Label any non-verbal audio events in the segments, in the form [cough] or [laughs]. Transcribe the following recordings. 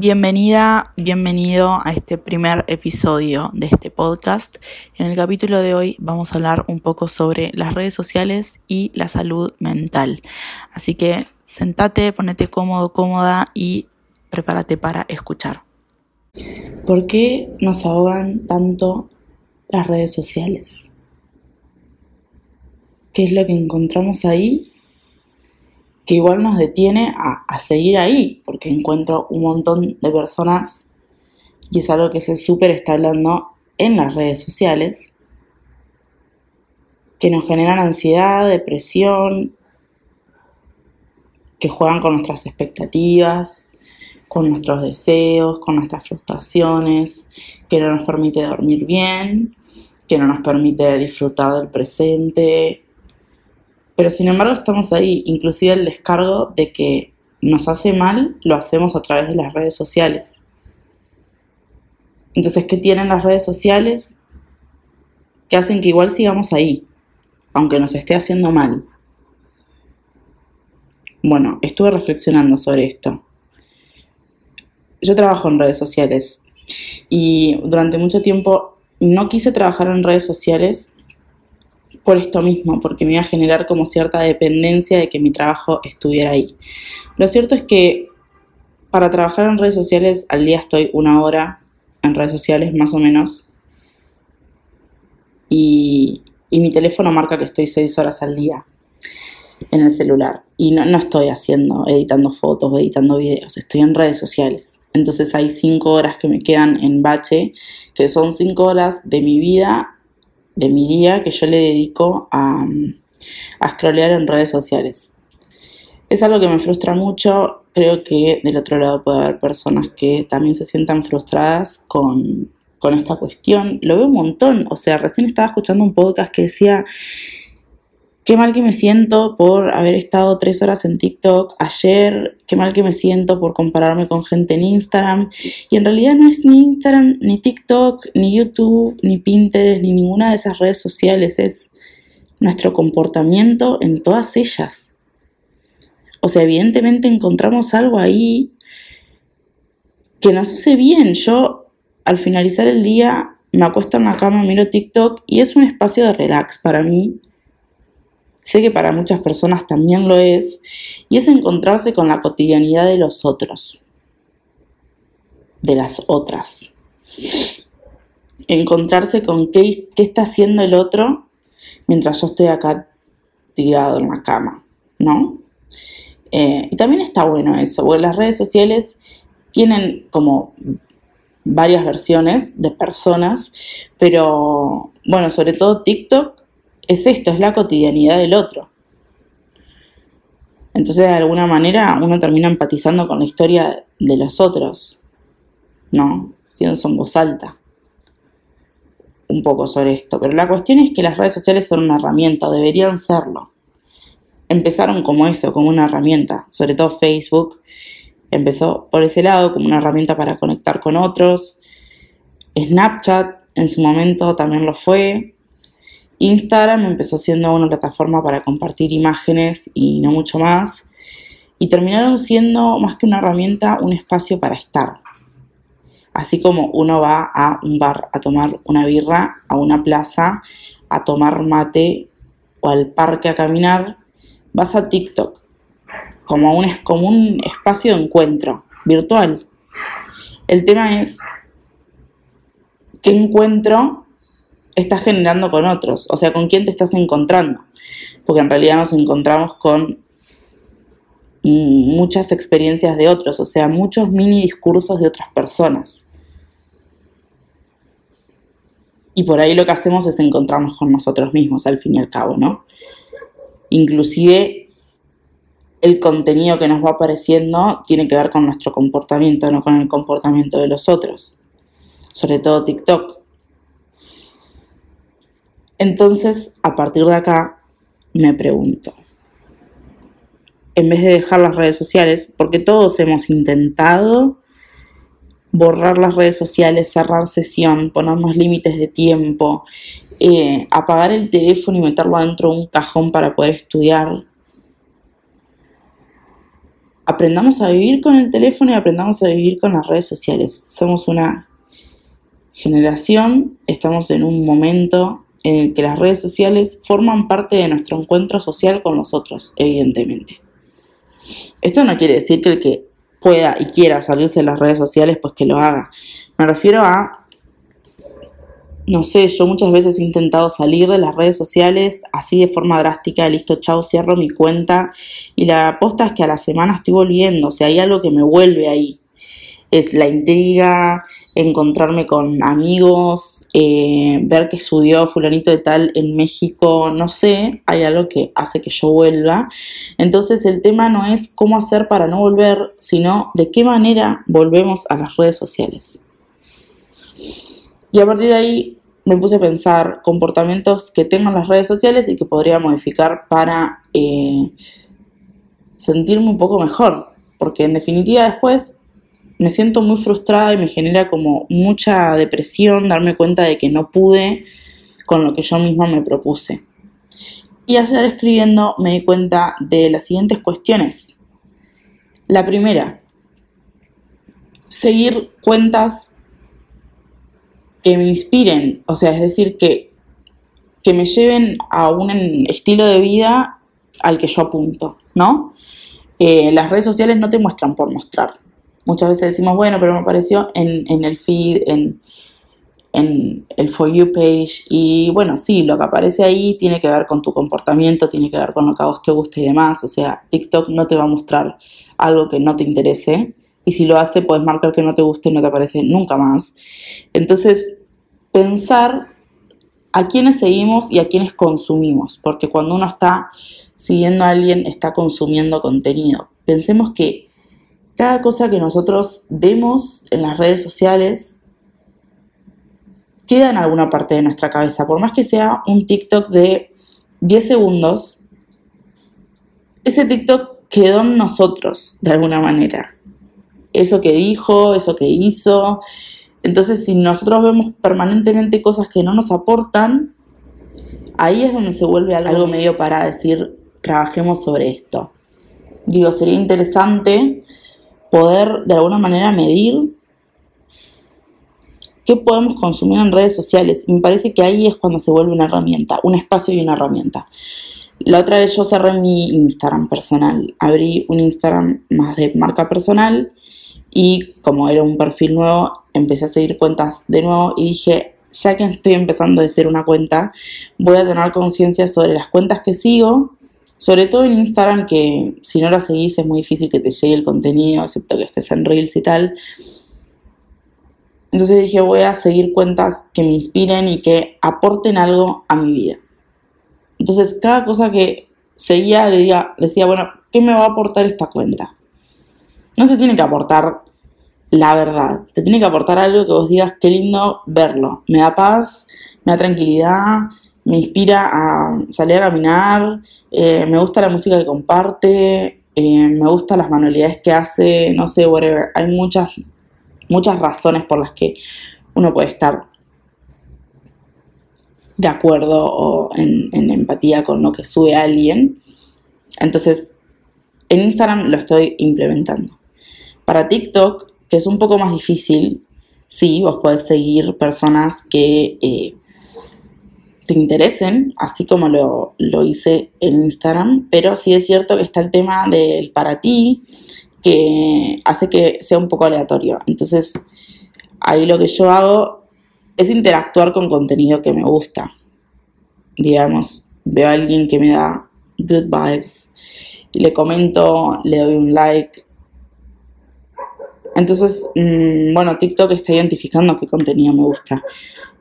Bienvenida, bienvenido a este primer episodio de este podcast. En el capítulo de hoy vamos a hablar un poco sobre las redes sociales y la salud mental. Así que sentate, ponete cómodo, cómoda y prepárate para escuchar. ¿Por qué nos ahogan tanto las redes sociales? ¿Qué es lo que encontramos ahí que igual nos detiene a, seguir ahí, porque encuentro un montón de personas, y es algo que se súper está hablando en las redes sociales, que nos generan ansiedad, depresión, que juegan con nuestras expectativas, con nuestros deseos, con nuestras frustraciones, que no nos permite dormir bien, que no nos permite disfrutar del presente, pero sin embargo estamos ahí, inclusive el descargo de que nos hace mal lo hacemos a través de las redes sociales. Entonces, ¿qué tienen las redes sociales? Que hacen que igual sigamos ahí, aunque nos esté haciendo mal. Bueno, estuve reflexionando sobre esto. Yo trabajo en redes sociales y durante mucho tiempo no quise trabajar en redes sociales por esto mismo, porque me iba a generar como cierta dependencia de que mi trabajo estuviera ahí. Lo cierto es que para trabajar en redes sociales al día estoy una hora en redes sociales más o menos y, mi teléfono marca que estoy seis horas al día en el celular y no, no estoy haciendo, editando fotos o editando videos, estoy en redes sociales. Entonces hay cinco horas que me quedan en bache, que son cinco horas de mi vida de mi día que yo le dedico a, a scrollear en redes sociales. Es algo que me frustra mucho. Creo que del otro lado puede haber personas que también se sientan frustradas con, con esta cuestión. Lo veo un montón. O sea, recién estaba escuchando un podcast que decía Qué mal que me siento por haber estado tres horas en TikTok ayer, qué mal que me siento por compararme con gente en Instagram. Y en realidad no es ni Instagram, ni TikTok, ni YouTube, ni Pinterest, ni ninguna de esas redes sociales, es nuestro comportamiento en todas ellas. O sea, evidentemente encontramos algo ahí que nos hace bien. Yo al finalizar el día me acuesto en la cama, miro TikTok y es un espacio de relax para mí sé que para muchas personas también lo es, y es encontrarse con la cotidianidad de los otros, de las otras. Encontrarse con qué, está haciendo el otro mientras yo estoy acá tirado en la cama, ¿no? Eh, y también está bueno eso, porque las redes sociales tienen como varias versiones de personas, pero bueno, sobre todo TikTok es esto, es la cotidianidad del otro. Entonces, de alguna manera, uno termina empatizando con la historia de los otros. ¿No? Pienso en voz alta. Un poco sobre esto. Pero la cuestión es que las redes sociales son una herramienta, deberían serlo. Empezaron como eso, como una herramienta. Sobre todo Facebook empezó por ese lado, como una herramienta para conectar con otros. Snapchat en su momento también lo fue. Instagram empezó siendo una plataforma para compartir imágenes y no mucho más. Y terminaron siendo más que una herramienta, un espacio para estar. Así como uno va a un bar a tomar una birra, a una plaza, a tomar mate o al parque a caminar, vas a TikTok como un, como un espacio de encuentro virtual. El tema es qué encuentro estás generando con otros, o sea, con quién te estás encontrando, porque en realidad nos encontramos con muchas experiencias de otros, o sea, muchos mini discursos de otras personas. Y por ahí lo que hacemos es encontrarnos con nosotros mismos, al fin y al cabo, ¿no? Inclusive el contenido que nos va apareciendo tiene que ver con nuestro comportamiento, no con el comportamiento de los otros. Sobre todo TikTok. Entonces, a partir de acá, me pregunto, en vez de dejar las redes sociales, porque todos hemos intentado borrar las redes sociales, cerrar sesión, ponernos límites de tiempo, eh, apagar el teléfono y meterlo adentro de un cajón para poder estudiar. aprendamos a vivir con el teléfono y aprendamos a vivir con las redes sociales. Somos una generación, estamos en un momento en el que las redes sociales forman parte de nuestro encuentro social con nosotros, evidentemente. Esto no quiere decir que el que pueda y quiera salirse de las redes sociales, pues que lo haga. Me refiero a, no sé, yo muchas veces he intentado salir de las redes sociales así de forma drástica, listo, chao, cierro mi cuenta y la aposta es que a la semana estoy volviendo, o sea, hay algo que me vuelve ahí es la intriga, encontrarme con amigos, eh, ver que estudió fulanito de tal en México, no sé, hay algo que hace que yo vuelva. Entonces el tema no es cómo hacer para no volver, sino de qué manera volvemos a las redes sociales. Y a partir de ahí me puse a pensar comportamientos que tengan las redes sociales y que podría modificar para eh, sentirme un poco mejor. Porque en definitiva después me siento muy frustrada y me genera como mucha depresión darme cuenta de que no pude con lo que yo misma me propuse. Y ayer escribiendo me di cuenta de las siguientes cuestiones. La primera, seguir cuentas que me inspiren, o sea, es decir, que, que me lleven a un estilo de vida al que yo apunto, ¿no? Eh, las redes sociales no te muestran por mostrar, Muchas veces decimos, bueno, pero me apareció en, el feed, en, en el For You page. Y bueno, sí, lo que aparece ahí tiene que ver con tu comportamiento, tiene que ver con lo que a vos te gusta y demás. O sea, TikTok no te va a mostrar algo que no te interese. Y si lo hace, puedes marcar que no te guste y no te aparece nunca más. Entonces, pensar a quiénes seguimos y a quiénes consumimos. Porque cuando uno está siguiendo a alguien, está consumiendo contenido. Pensemos que cada cosa que nosotros vemos en las redes sociales queda en alguna parte de nuestra cabeza. Por más que sea un TikTok de 10 segundos, ese TikTok quedó en nosotros de alguna manera. Eso que dijo, eso que hizo. Entonces, si nosotros vemos permanentemente cosas que no nos aportan, ahí es donde se vuelve algo medio para decir, trabajemos sobre esto. Digo, sería interesante poder de alguna manera medir qué podemos consumir en redes sociales. Me parece que ahí es cuando se vuelve una herramienta, un espacio y una herramienta. La otra vez yo cerré mi Instagram personal, abrí un Instagram más de marca personal y como era un perfil nuevo, empecé a seguir cuentas de nuevo y dije, ya que estoy empezando a hacer una cuenta, voy a tener conciencia sobre las cuentas que sigo sobre todo en Instagram, que si no la seguís es muy difícil que te llegue el contenido, excepto que estés en Reels y tal. Entonces dije, voy a seguir cuentas que me inspiren y que aporten algo a mi vida. Entonces, cada cosa que seguía decía, decía, bueno, ¿qué me va a aportar esta cuenta? No te tiene que aportar la verdad, te tiene que aportar algo que vos digas, qué lindo verlo. Me da paz, me da tranquilidad, me inspira a salir a caminar, eh, me gusta la música que comparte, eh, me gustan las manualidades que hace, no sé, whatever. Hay muchas, muchas razones por las que uno puede estar de acuerdo o en, empatía con lo que sube alguien. Entonces, en Instagram lo estoy implementando. Para TikTok, que es un poco más difícil, sí, vos podés seguir personas que eh, te interesen, así como lo, hice en Instagram, pero sí es cierto que está el tema del para ti, que hace que sea un poco aleatorio. Entonces, ahí lo que yo hago es interactuar con contenido que me gusta. Digamos, veo a alguien que me da good vibes, le comento, le doy un like, entonces, mm, bueno, TikTok está identificando qué contenido me gusta.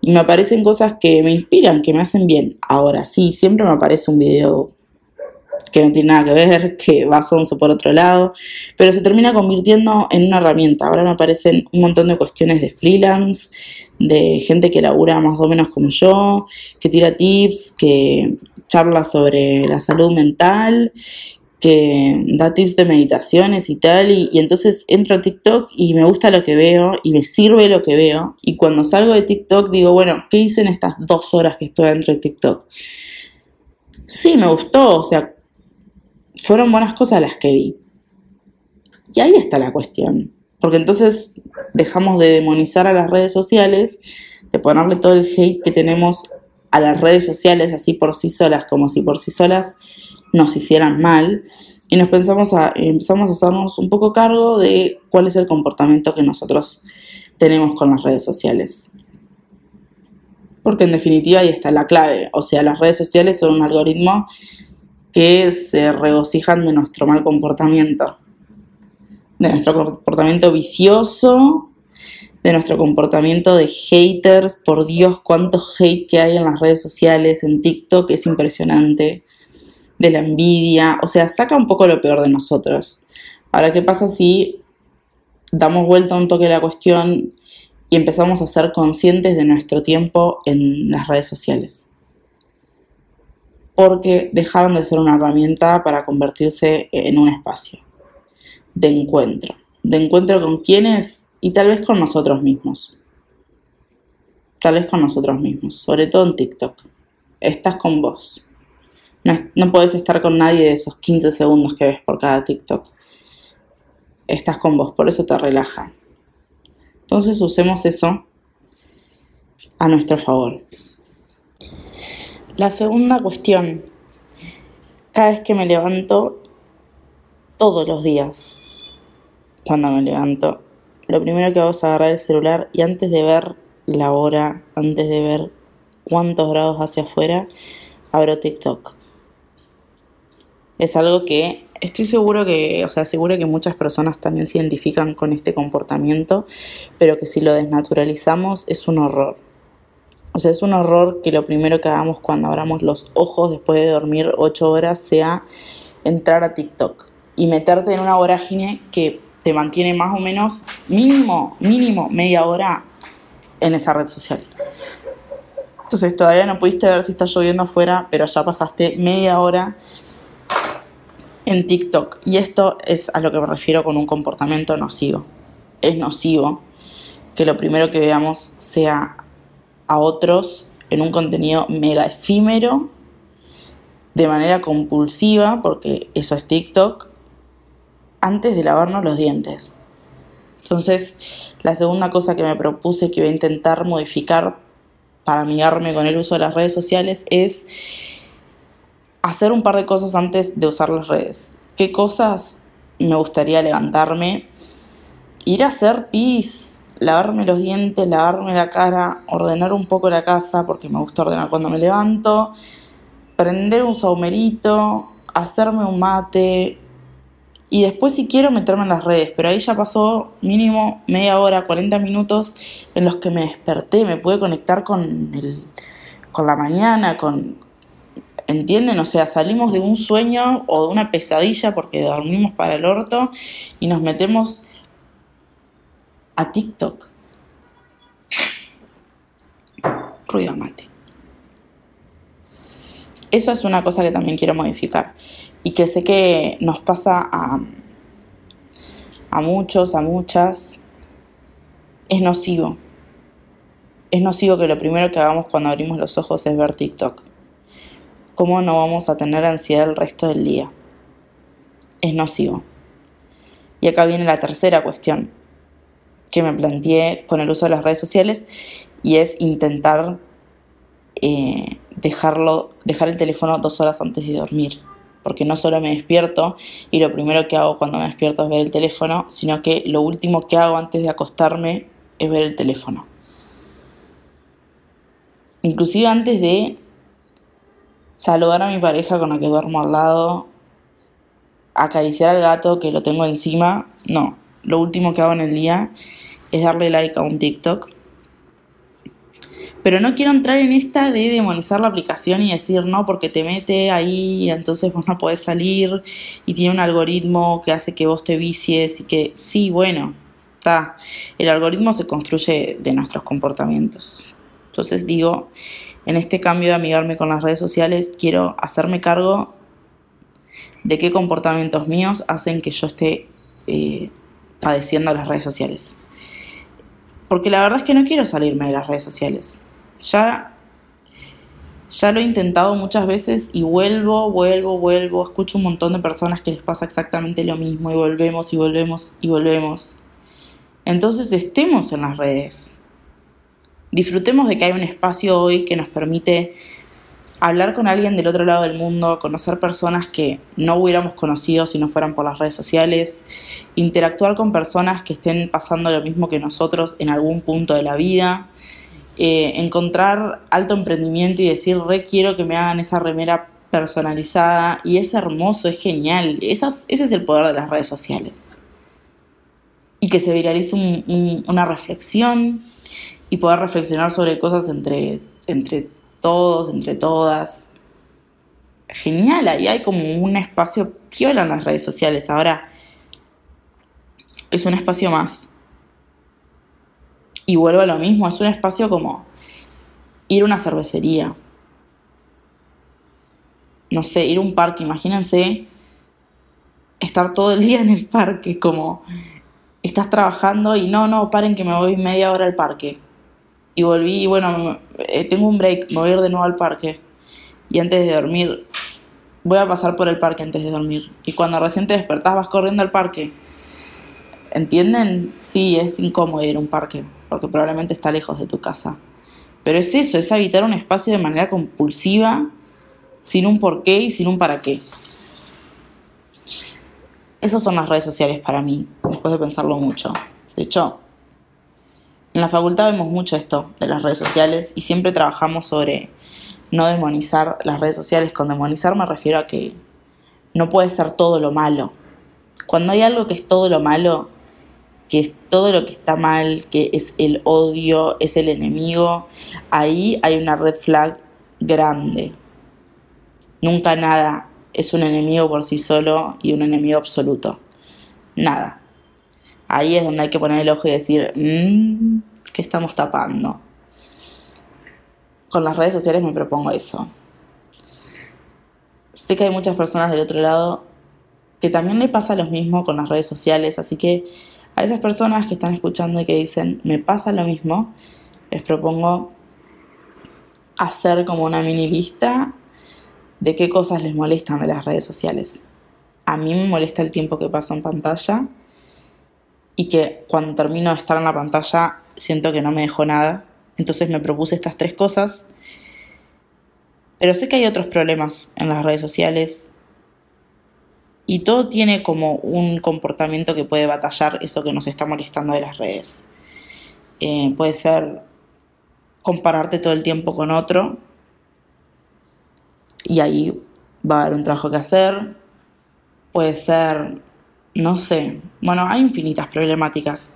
Y me aparecen cosas que me inspiran, que me hacen bien. Ahora sí, siempre me aparece un video que no tiene nada que ver, [laughs] que va sonso por otro lado, pero se termina convirtiendo en una herramienta. Ahora me aparecen un montón de cuestiones de freelance, de gente que labura más o menos como yo, que tira tips, que charla sobre la salud mental, que da tips de meditaciones y tal, y, entonces entro a TikTok y me gusta lo que veo y me sirve lo que veo, y cuando salgo de TikTok digo, bueno, ¿qué hice en estas dos horas que estoy dentro de TikTok? Sí, me gustó, o sea, fueron buenas cosas las que vi. Y ahí está la cuestión. Porque entonces dejamos de demonizar a las redes sociales, de ponerle todo el hate que tenemos a las redes sociales así por sí solas, como si por sí solas nos hicieran mal. Y nos pensamos a, empezamos a hacernos un poco cargo de cuál es el comportamiento que nosotros tenemos con las redes sociales. Porque en definitiva ahí está la clave. O sea, las redes sociales son un algoritmo que se regocijan de nuestro mal comportamiento. De nuestro comportamiento vicioso, de nuestro comportamiento de haters. Por Dios, cuánto hate que hay en las redes sociales, en TikTok, es impresionante. De la envidia, o sea, saca un poco lo peor de nosotros. Ahora, ¿qué pasa si damos vuelta un toque a la cuestión y empezamos a ser conscientes de nuestro tiempo en las redes sociales? Porque dejaron de ser una herramienta para convertirse en un espacio de encuentro. De encuentro con quienes y tal vez con nosotros mismos. Tal vez con nosotros mismos, sobre todo en TikTok. Estás con vos. No, no podés estar con nadie de esos 15 segundos que ves por cada TikTok. Estás con vos, por eso te relaja. Entonces usemos eso a nuestro favor. La segunda cuestión. Cada vez que me levanto, todos los días, cuando me levanto, lo primero que hago es agarrar el celular y antes de ver la hora, antes de ver cuántos grados hacia afuera, abro TikTok. Es algo que estoy seguro que, o sea, seguro que muchas personas también se identifican con este comportamiento, pero que si lo desnaturalizamos es un horror. O sea, es un horror que lo primero que hagamos cuando abramos los ojos después de dormir ocho horas sea entrar a TikTok y meterte en una vorágine que te mantiene más o menos mínimo, mínimo media hora en esa red social. Entonces todavía no pudiste ver si está lloviendo afuera, pero ya pasaste media hora en TikTok. Y esto es a lo que me refiero con un comportamiento nocivo. Es nocivo que lo primero que veamos sea a otros en un contenido mega efímero, de manera compulsiva, porque eso es TikTok, antes de lavarnos los dientes. Entonces, la segunda cosa que me propuse que voy a intentar modificar para amigarme con el uso de las redes sociales es hacer un par de cosas antes de usar las redes. ¿Qué cosas me gustaría levantarme? Ir a hacer pis, lavarme los dientes, lavarme la cara, ordenar un poco la casa porque me gusta ordenar cuando me levanto, prender un saumerito, hacerme un mate, y después si quiero meterme en las redes, pero ahí ya pasó mínimo media hora, 40 minutos en los que me desperté, me pude conectar con, el, con la mañana, con... ¿Entienden? O sea, salimos de un sueño o de una pesadilla porque dormimos para el orto y nos metemos a TikTok. Ruido mate. Eso es una cosa que también quiero modificar y que sé que nos pasa a, a muchos, a muchas, es nocivo. Es nocivo que lo primero que hagamos cuando abrimos los ojos es ver TikTok. ¿Cómo no vamos a tener ansiedad el resto del día? Es nocivo. Y acá viene la tercera cuestión que me planteé con el uso de las redes sociales y es intentar eh, dejarlo, dejar el teléfono dos horas antes de dormir porque no solo me despierto y lo primero que hago cuando me despierto es ver el teléfono, sino que lo último que hago antes de acostarme es ver el teléfono. Inclusive antes de saludar a mi pareja con la que duermo al lado, acariciar al gato que lo tengo encima, no, lo último que hago en el día es darle like a un TikTok pero no quiero entrar en esta de demonizar la aplicación y decir no porque te mete ahí y entonces vos no podés salir y tiene un algoritmo que hace que vos te vicies y que sí, bueno, está. El algoritmo se construye de nuestros comportamientos. Entonces digo, en este cambio de amigarme con las redes sociales, quiero hacerme cargo de qué comportamientos míos hacen que yo esté eh, padeciendo las redes sociales. Porque la verdad es que no quiero salirme de las redes sociales ya Ya lo he intentado muchas veces y vuelvo, vuelvo, vuelvo. Escucho un montón de personas que les pasa exactamente lo mismo y volvemos y volvemos y volvemos. Entonces estemos en las redes. Disfrutemos de que hay un espacio hoy que nos permite hablar con alguien del otro lado del mundo, conocer personas que no hubiéramos conocido si no fueran por las redes sociales, interactuar con personas que estén pasando lo mismo que nosotros en algún punto de la vida, eh, encontrar alto emprendimiento y decir, re quiero que me hagan esa remera personalizada y es hermoso, es genial. ese es el poder de las redes sociales. Y que se viralice una reflexión y poder reflexionar sobre cosas entre, entre todos, entre todas. Genial, ahí hay como un espacio piola en las redes sociales. Ahora es un espacio más. Y vuelvo a lo mismo, es un espacio como ir a una cervecería. No sé, ir a un parque, imagínense estar todo el [laughs] día en el parque, como estás trabajando y no, no, paren que me voy media hora al parque y volví, y bueno, eh, tengo un break, me voy a ir de nuevo al parque. Y antes de dormir, voy a pasar por el parque antes de dormir. Y cuando recién te despertás vas corriendo al parque. ¿Entienden? Sí, es incómodo ir a un parque, porque probablemente está lejos de tu casa. Pero es eso, es habitar un espacio de manera compulsiva, sin un porqué y sin un para qué. Esas son las redes sociales para mí, después de pensarlo mucho. De hecho, en la facultad vemos mucho esto de las redes sociales y siempre trabajamos sobre no demonizar las redes sociales. Con demonizar me refiero a que no puede ser todo lo malo. Cuando hay algo que es todo lo malo, que todo lo que está mal, que es el odio, es el enemigo, ahí hay una red flag grande. Nunca nada es un enemigo por sí solo y un enemigo absoluto. Nada ahí es donde hay que poner el ojo y decir, mmm, ¿qué estamos tapando? Con las redes sociales me propongo eso. Sé que hay muchas personas del otro lado que también le pasa lo mismo con las redes sociales, así que a esas personas que están escuchando y que dicen, me pasa lo mismo, les propongo hacer como una mini lista de qué cosas les molestan de las redes sociales. A mí me molesta el tiempo que paso en pantalla, y que cuando termino de estar en la pantalla siento que no me dejó nada. Entonces me propuse estas tres cosas. Pero sé que hay otros problemas en las redes sociales y todo tiene como un comportamiento que puede batallar eso que nos está molestando de las redes. Eh, puede ser compararte todo el tiempo con otro y ahí va a haber un trabajo que hacer. Puede ser no sé, bueno, hay infinitas problemáticas.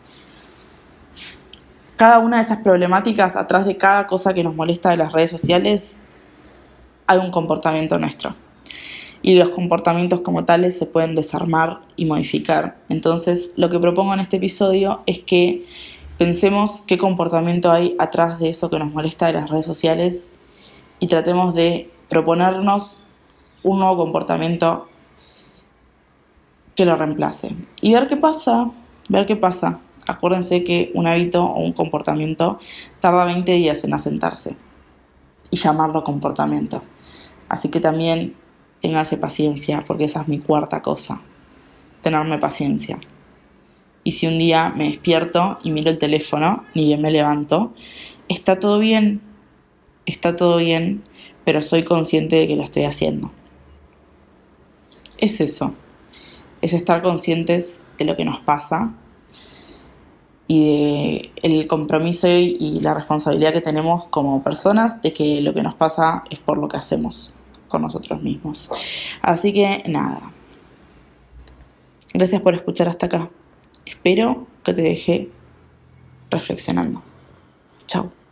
Cada una de esas problemáticas, atrás de cada cosa que nos molesta de las redes sociales, hay un comportamiento nuestro. Y los comportamientos como tales se pueden desarmar y modificar. Entonces, lo que propongo en este episodio es que pensemos qué comportamiento hay atrás de eso que nos molesta de las redes sociales y tratemos de proponernos un nuevo comportamiento que lo reemplace. Y ver qué pasa, ver qué pasa. Acuérdense que un hábito o un comportamiento tarda 20 días en asentarse y llamarlo comportamiento. Así que también téngase paciencia, porque esa es mi cuarta cosa, tenerme paciencia. Y si un día me despierto y miro el teléfono, ni bien me levanto, está todo bien, está todo bien, pero soy consciente de que lo estoy haciendo. Es eso es estar conscientes de lo que nos pasa y de el compromiso y la responsabilidad que tenemos como personas de que lo que nos pasa es por lo que hacemos con nosotros mismos. Así que nada. Gracias por escuchar hasta acá. Espero que te deje reflexionando. Chao.